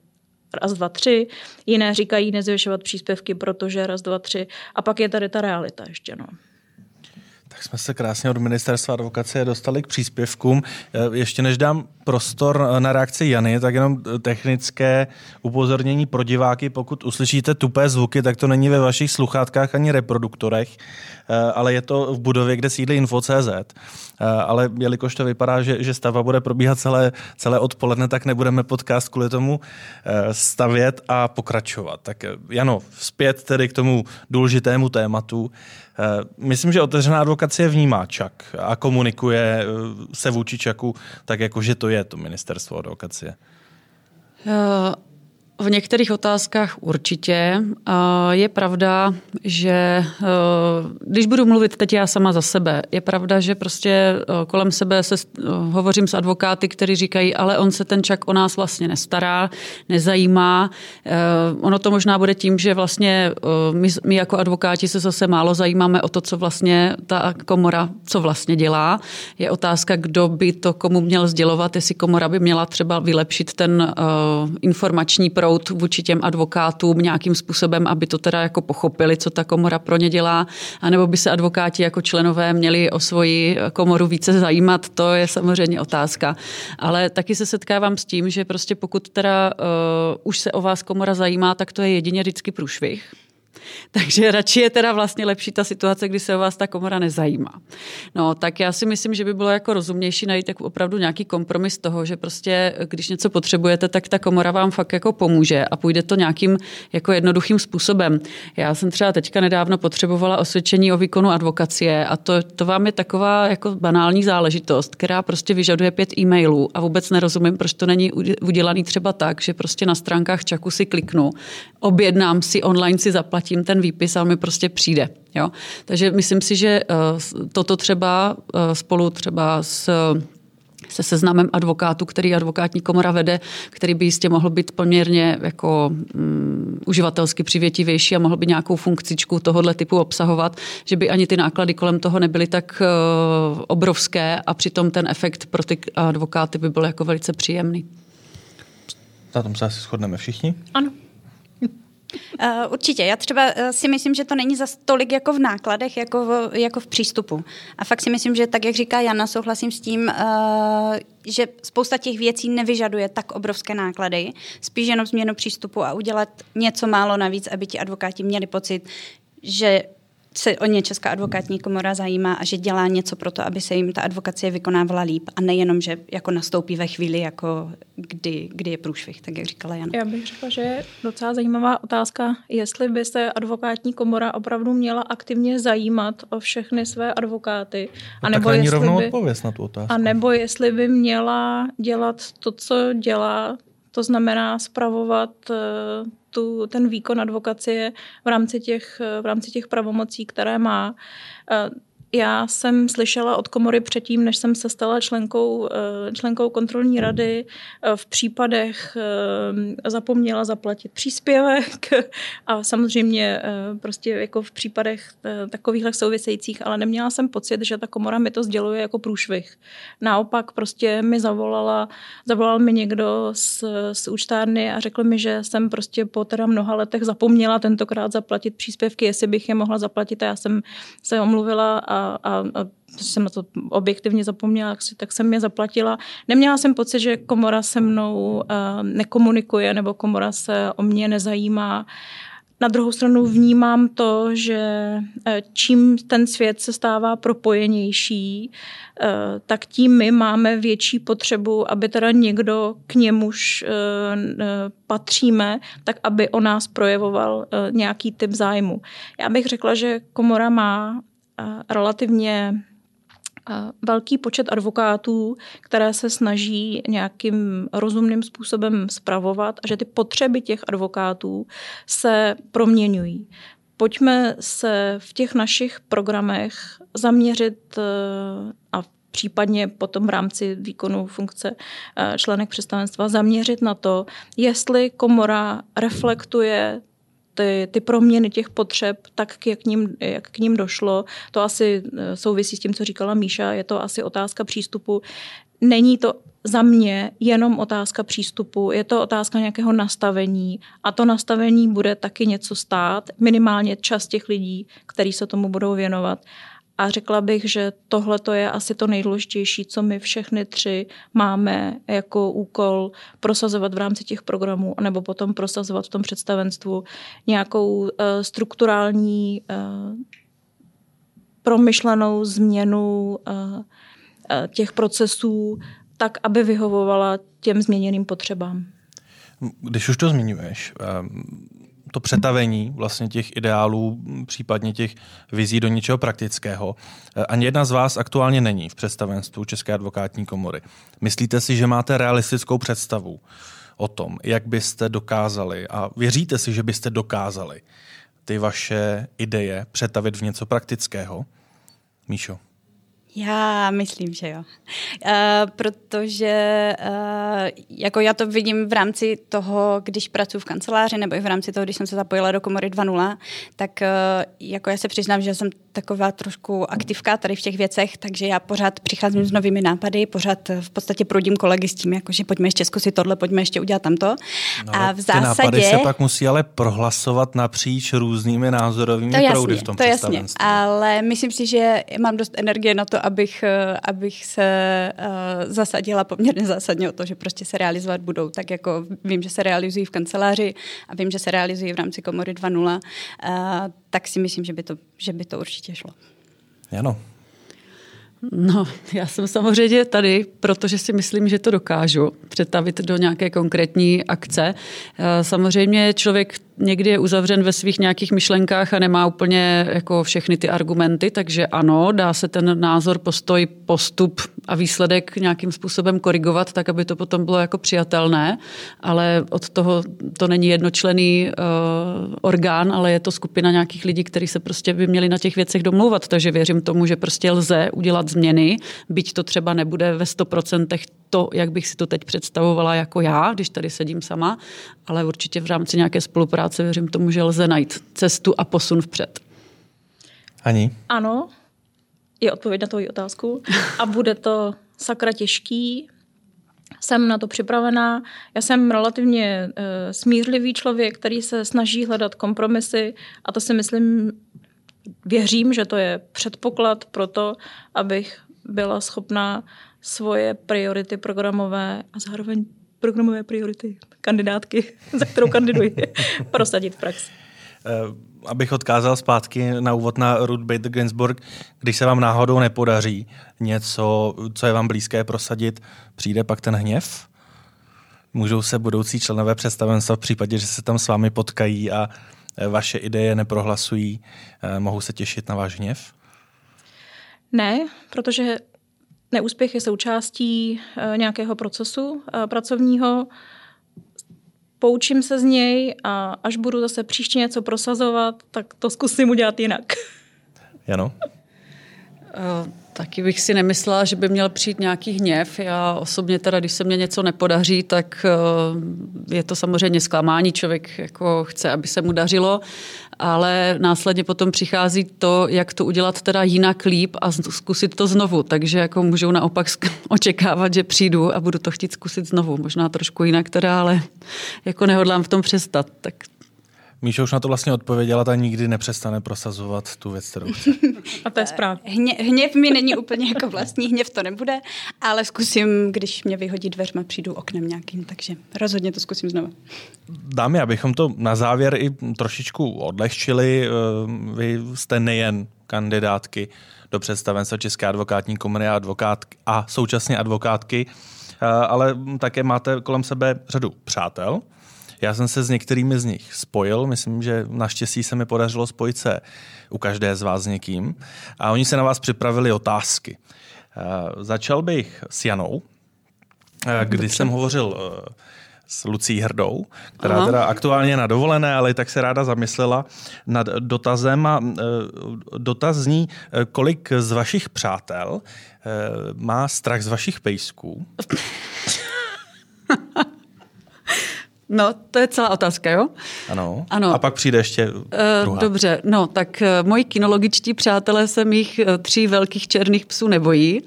D: raz, dva, tři. Jiné říkají nezvyšovat příspěvky, protože raz, dva, tři. A pak je tady ta realita ještě. No.
A: Tak jsme se krásně od ministerstva advokacie dostali k příspěvkům. E, ještě než dám prostor na reakci Jany, tak jenom technické upozornění pro diváky. Pokud uslyšíte tupé zvuky, tak to není ve vašich sluchátkách ani reproduktorech, e, ale je to v budově, kde sídlí Info.cz. E, ale jelikož to vypadá, že, že stava bude probíhat celé, celé odpoledne, tak nebudeme podcast kvůli tomu stavět a pokračovat. Tak Jano, zpět tedy k tomu důležitému tématu. Eh, myslím, že otevřená advokacie vnímá Čak a komunikuje eh, se vůči Čaku tak, jako že to je to ministerstvo advokacie.
C: Uh... V některých otázkách určitě. Je pravda, že e, když budu mluvit teď já sama za sebe, je pravda, že prostě e, kolem sebe se e, hovořím s advokáty, kteří říkají, ale on se ten čak o nás vlastně nestará, nezajímá. Ono to možná bude tím, že vlastně my, my jako advokáti se zase málo zajímáme o to, co vlastně ta komora, co vlastně dělá. Je otázka, kdo by to komu měl sdělovat, jestli komora by měla třeba vylepšit ten informační proud vůči těm advokátům nějakým způsobem, aby to teda jako pochopili, co ta komora pro ně dělá, anebo by se advokáti jako členové měli o svoji komoru více zajímat, to je samozřejmě otázka. Ale taky se setkávám s tím, že prostě pokud teda uh, už se o vás komora zajímá, tak to je jedině vždycky průšvih *laughs* takže radši je teda vlastně lepší ta situace, kdy se o vás ta komora nezajímá. No, tak já si myslím, že by bylo jako rozumnější najít tak opravdu nějaký kompromis toho, že prostě, když něco potřebujete, tak ta komora vám fakt jako pomůže a půjde to nějakým jako jednoduchým způsobem. Já jsem třeba teďka nedávno potřebovala osvědčení o výkonu advokacie a to, to vám je taková jako banální záležitost, která prostě vyžaduje pět e-mailů a vůbec nerozumím, proč to není udělaný třeba tak, že prostě na stránkách Čaku si kliknu, objednám si, online si zaplatím ten výpis a mi prostě přijde. Jo? Takže myslím si, že toto třeba spolu třeba s se seznamem advokátů, který advokátní komora vede, který by jistě mohl být poměrně jako um, uživatelsky přivětivější a mohl by nějakou funkcičku tohohle typu obsahovat, že by ani ty náklady kolem toho nebyly tak uh, obrovské a přitom ten efekt pro ty advokáty by byl jako velice příjemný.
A: Na tom se asi shodneme všichni?
D: Ano.
B: Uh, určitě. Já třeba uh, si myslím, že to není za tolik jako v nákladech, jako v, jako v přístupu. A fakt si myslím, že tak, jak říká Jana, souhlasím s tím, uh, že spousta těch věcí nevyžaduje tak obrovské náklady, spíš jenom změnu přístupu a udělat něco málo navíc, aby ti advokáti měli pocit, že se o ně Česká advokátní komora zajímá a že dělá něco pro to, aby se jim ta advokacie vykonávala líp a nejenom, že jako nastoupí ve chvíli, jako kdy, kdy je průšvih, tak jak říkala Jana.
D: Já bych řekla, že je docela zajímavá otázka, jestli by se advokátní komora opravdu měla aktivně zajímat o všechny své advokáty.
A: A nebo tak jestli rovnou by, na tu otázku.
D: A nebo jestli by měla dělat to, co dělá, to znamená spravovat eh, tu, ten výkon advokacie v rámci těch, v rámci těch pravomocí, které má. Já jsem slyšela od komory předtím, než jsem se stala členkou, eh, členkou kontrolní rady, eh, v případech eh, zapomněla zaplatit příspěvek *laughs* a samozřejmě prostě jako v případech takovýchhle souvisejících, ale neměla jsem pocit, že ta komora mi to sděluje jako průšvih. Naopak prostě mi zavolala, zavolal mi někdo z, z účtárny a řekl mi, že jsem prostě po teda mnoha letech zapomněla tentokrát zaplatit příspěvky, jestli bych je mohla zaplatit a já jsem se omluvila a a, a jsem na to objektivně zapomněla, tak jsem je zaplatila. Neměla jsem pocit, že komora se mnou uh, nekomunikuje nebo komora se o mě nezajímá. Na druhou stranu vnímám to, že eh, čím ten svět se stává propojenější, eh, tak tím my máme větší potřebu, aby teda někdo k němuž patříme, tak aby o nás projevoval nějaký typ zájmu. Já bych řekla, že komora má relativně velký počet advokátů, které se snaží nějakým rozumným způsobem spravovat a že ty potřeby těch advokátů se proměňují. Pojďme se v těch našich programech zaměřit e, a případně potom v rámci výkonu funkce e, členek představenstva zaměřit na to, jestli komora reflektuje ty, ty proměny těch potřeb, tak jak k, ním, jak k ním došlo, to asi eh, souvisí s tím, co říkala Míša, je to asi otázka přístupu. Není to za mě jenom otázka přístupu, je to otázka nějakého nastavení a to nastavení bude taky něco stát, minimálně čas těch lidí, kteří se tomu budou věnovat. A řekla bych, že tohle je asi to nejdůležitější, co my všechny tři máme jako úkol prosazovat v rámci těch programů, nebo potom prosazovat v tom představenstvu nějakou uh, strukturální uh, promyšlenou změnu uh, těch procesů, tak, aby vyhovovala těm změněným potřebám.
A: Když už to zmiňuješ, to přetavení vlastně těch ideálů, případně těch vizí do něčeho praktického. Eh, ani jedna z vás aktuálně není v představenstvu České advokátní komory. Myslíte si, že máte realistickou představu o tom, jak byste dokázali a věříte si, že byste dokázali ty vaše ideje přetavit v něco praktického? Míšo.
B: Já myslím, že jo. Uh, protože uh, jako já to vidím v rámci toho, když pracuji v kanceláři, nebo i v rámci toho, když jsem se zapojila do komory 2.0, tak uh, jako já se přiznám, že jsem taková trošku aktivka tady v těch věcech, takže já pořád přicházím s novými nápady, pořád v podstatě prudím kolegy s tím, jako, že pojďme ještě zkusit tohle, pojďme ještě udělat tamto.
A: No, a v zásadě... Ty nápady se pak musí ale prohlasovat napříč různými názorovými to
B: jasně,
A: proudy v tom
B: to jasně, ale myslím si, že mám dost energie na to, abych, eh, abych se uh, zasadila poměrně zásadně o to, že prostě se realizovat budou. Tak jako vím, že se realizují v kanceláři a vím, že se realizují v rámci komory 2.0, uh, tak si myslím, že by to, že by to určitě šlo.
A: Ano,
C: No, já jsem samozřejmě tady, protože si myslím, že to dokážu přetavit do nějaké konkrétní akce. Eh, samozřejmě člověk někdy je uzavřen ve svých nějakých myšlenkách a nemá úplně jako všechny ty argumenty, takže ano, dá se ten názor, postoj, postup a výsledek nějakým způsobem korigovat, tak aby to potom bylo jako přijatelné, ale od toho to není jednočlený uh, orgán, ale je to skupina nějakých lidí, kteří se prostě by měli na těch věcech domlouvat, takže věřím tomu, že prostě lze udělat změny, byť to třeba nebude ve 100% to, jak bych si to teď představovala jako já, když tady sedím sama, ale určitě v rámci nějaké spolupráce věřím tomu, že lze najít cestu a posun vpřed.
A: Ani?
D: Ano, je odpověď na tvoji otázku. A bude to sakra těžký. Jsem na to připravená. Já jsem relativně uh, smířlivý člověk, který se snaží hledat kompromisy a to si myslím, věřím, že to je předpoklad pro to, abych byla schopná svoje priority programové a zároveň programové priority kandidátky, *laughs* za kterou kandiduji, *laughs* prosadit v praxi.
A: Uh abych odkázal zpátky na úvod na Ruth Bader Ginsburg, když se vám náhodou nepodaří něco, co je vám blízké prosadit, přijde pak ten hněv? Můžou se budoucí členové představenstva v případě, že se tam s vámi potkají a e, vaše ideje neprohlasují, e, mohou se těšit na váš hněv?
D: Ne, protože neúspěch je součástí nějakého procesu pracovního poučím se z něj a až budu zase příště něco prosazovat, tak to zkusím udělat jinak.
A: Jano?
C: Taky bych si nemyslela, že by měl přijít nějaký hněv. Já osobně teda, když se mně něco nepodaří, tak uh, je to samozřejmě zklamání. Člověk jako chce, aby se mu dařilo, ale následně potom přichází to, jak to udělat teda jinak líp a zkusit to znovu. Takže jako můžou naopak *laughs* očekávat, že přijdu a budu to chtít zkusit znovu. Možná trošku jinak teda, ale jako nehodlám v tom přestat. Tak
A: Míša už na to vlastně odpověděla, ta nikdy nepřestane prosazovat tu věc, kterou chce.
D: A to je správně.
B: Hně, hněv mi není úplně jako vlastní, hněv to nebude, ale zkusím, když mě vyhodí dveřma, přijdu oknem nějakým, takže rozhodně to zkusím znovu.
A: Dámy, abychom to na závěr i trošičku odlehčili, eh, vy jste nejen kandidátky do představenstva České advokátní komory a, advokát, a současně advokátky, eh, ale také máte kolem sebe řadu přátel, já jsem se s některými z nich spojil, myslím, že naštěstí se mi podařilo spojit se u každé z vás s někým a oni se na vás připravili otázky. Uh, začal bych s Janou, uh, kdy Dobře. jsem hovořil uh, s Lucí Hrdou, která Aha. teda aktuálně na dovolené, ale tak se ráda zamyslela nad dotazem a dotaz zní, kolik z vašich přátel má strach z vašich pejsků? *laughs*
C: No, to je celá otázka, jo?
A: Ano. ano. A pak přijde ještě uh, druhá.
C: Dobře, no, tak uh, moji kinologičtí přátelé se mých uh, tří velkých černých psů nebojí,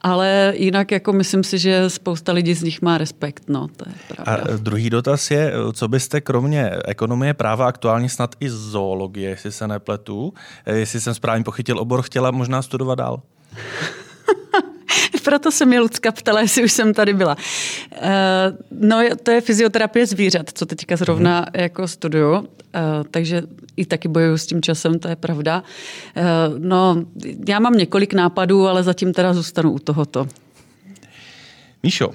C: ale jinak jako myslím si, že spousta lidí z nich má respekt, no, to je pravda.
A: A druhý dotaz je, co byste kromě ekonomie, práva, aktuálně snad i zoologie, jestli se nepletu, jestli jsem správně pochytil obor, chtěla možná studovat dál? *laughs* *laughs*
C: Proto se mě Lucka ptala, jestli už jsem tady byla. Uh, no, to je fyzioterapie zvířat, co teďka zrovna mm. jako studuju, uh, takže i taky bojuju s tím časem, to je pravda. Uh, no, já mám několik nápadů, ale zatím teda zůstanu u tohoto.
A: Míšo,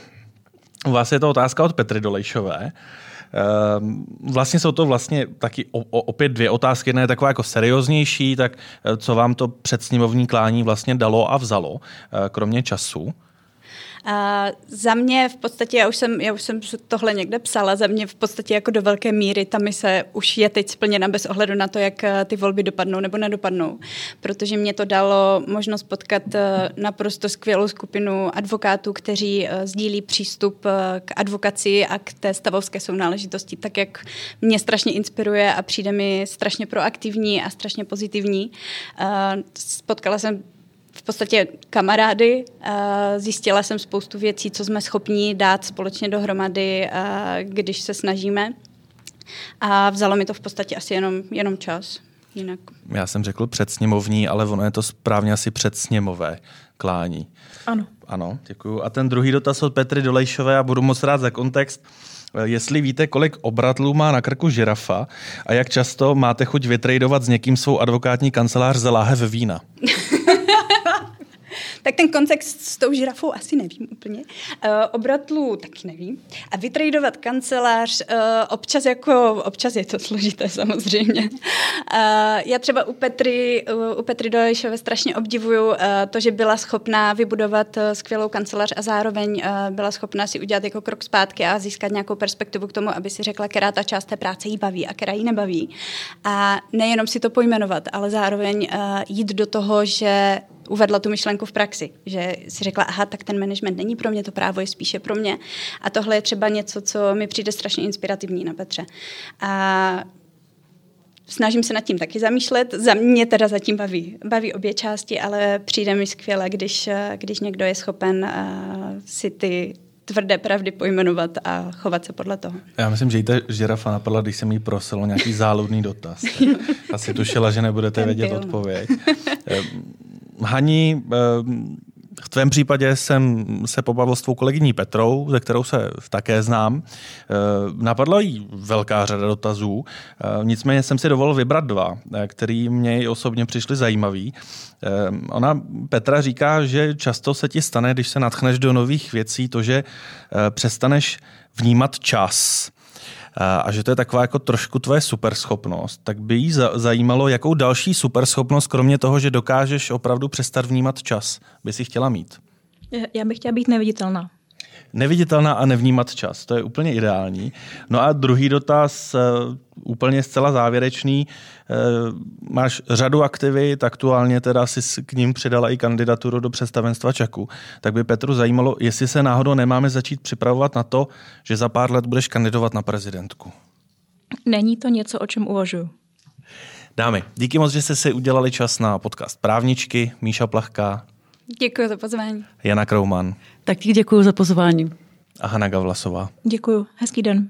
A: u vás je to otázka od Petry Dolejšové. Ehm, vlastně jsou to vlastně taky opět dvě otázky. Jedna je taková jako serióznější, tak eh, co vám to předsněmovní klání vlastně dalo a vzalo, eh, kromě času?
B: A za mě v podstatě, já už, jsem, já už jsem tohle někde psala, za mě v podstatě jako do velké míry ta mise už je teď splněna bez ohledu na to, jak eh, ty volby dopadnou nebo nedopadnou, protože mě to dalo možnost potkat eh, naprosto skvělou skupinu advokátů, kteří eh, sdílí přístup k advokaci a k té stavovské sounáležitosti, tak jak mě strašně inspiruje a přijde mi strašně proaktivní a strašně pozitivní. Spotkala jsem podstatě kamarády. Zjistila jsem spoustu věcí, co jsme schopni dát společně dohromady, když se snažíme. A vzalo mi to v podstatě asi jenom, jenom čas. Jinak.
A: Já jsem řekl předsněmovní, ale ono je to správně asi předsněmové klání.
D: Ano.
A: Ano, děkuju. A ten druhý dotaz od Petry Dolejšové, a budu moc rád za kontext. Jestli víte, kolik obratlů má na krku žirafa a jak často máte chuť vytradovat s někým svou advokátní kancelář za láhev vína? *laughs*
B: tak ten kontext s tou žirafou asi nevím úplně. Uh, obratlu taky nevím. A vytradovat kancelář uh, občas jako, občas je to *laughs* složité samozřejmě. Uh, já třeba u Petry, uh, u Petry Dolejšové strašně obdivuju uh, to, že byla schopná vybudovat uh, skvělou kancelář a zároveň uh, byla schopná si udělat jako krok zpátky a získat nějakou perspektivu k tomu, aby si řekla, která ta část té práce jí baví a která jí nebaví. A nejenom si to pojmenovat, ale zároveň uh, jít do toho, že uvedla tu myšlenku v praxi, že si řekla, aha, tak ten management není pro mě, to právo je spíše pro mě. A tohle je třeba něco, co mi přijde strašně inspirativní na Petře. A snažím se nad tím taky zamýšlet. Za mě teda zatím baví, baví obě části, ale přijde mi skvěle, když, když někdo je schopen uh, si ty tvrdé pravdy pojmenovat a chovat se podle toho.
A: Já myslím, že jí ta žirafa napadla, když jsem jí prosil o nějaký *laughs* záludný dotaz. Asi tušila, že nebudete Ten vědět byl. odpověď. *laughs* Haní, v tvém případě jsem se pobavil s tvou kolegyní Petrou, ze kterou se také znám. Napadla jí velká řada dotazů, nicméně jsem si dovolil vybrat dva, který mě osobně přišly zajímavý. Ona, Petra říká, že často se ti stane, když se natchneš do nových věcí, to, že přestaneš vnímat čas a že to je taková jako trošku tvoje superschopnost, tak by jí zajímalo, jakou další superschopnost, kromě toho, že dokážeš opravdu přestat vnímat čas, by si chtěla mít.
D: Já bych chtěla být neviditelná
A: neviditelná a nevnímat čas. To je úplně ideální. No a druhý dotaz, eh, úplně zcela závěrečný. Eh, máš řadu aktivit, aktuálně teda si k ním přidala i kandidaturu do představenstva Čaku. Tak by Petru zajímalo, jestli se náhodou nemáme začít připravovat na to, že za pár let budeš kandidovat na prezidentku.
D: Není to něco, o čem uvažuji.
A: Dámy, díky moc, že jste si udělali čas na podcast Právničky. Míša Plachka.
B: Děkuji za pozvání.
A: Jana Krouman.
C: Taky děkuji za pozvání.
A: A Hana Gavlasová.
D: Děkuji. Hezký den.